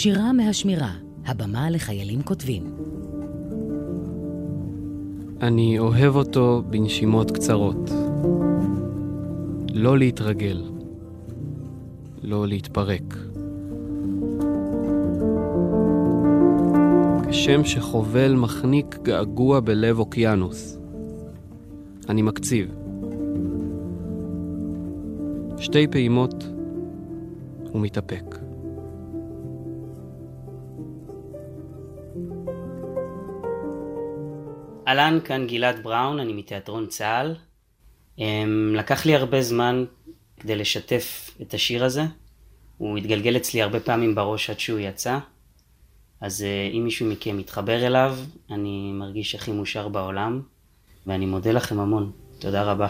שירה מהשמירה, הבמה לחיילים כותבים. אני אוהב אותו בנשימות קצרות. לא להתרגל. לא להתפרק. כשם שחובל מחניק געגוע בלב אוקיינוס. אני מקציב. שתי פעימות ומתאפק. אהלן, כאן גלעד בראון, אני מתיאטרון צה"ל. אמ, לקח לי הרבה זמן כדי לשתף את השיר הזה. הוא התגלגל אצלי הרבה פעמים בראש עד שהוא יצא. אז אה, אם מישהו מכם מתחבר אליו, אני מרגיש הכי מאושר בעולם, ואני מודה לכם המון. תודה רבה.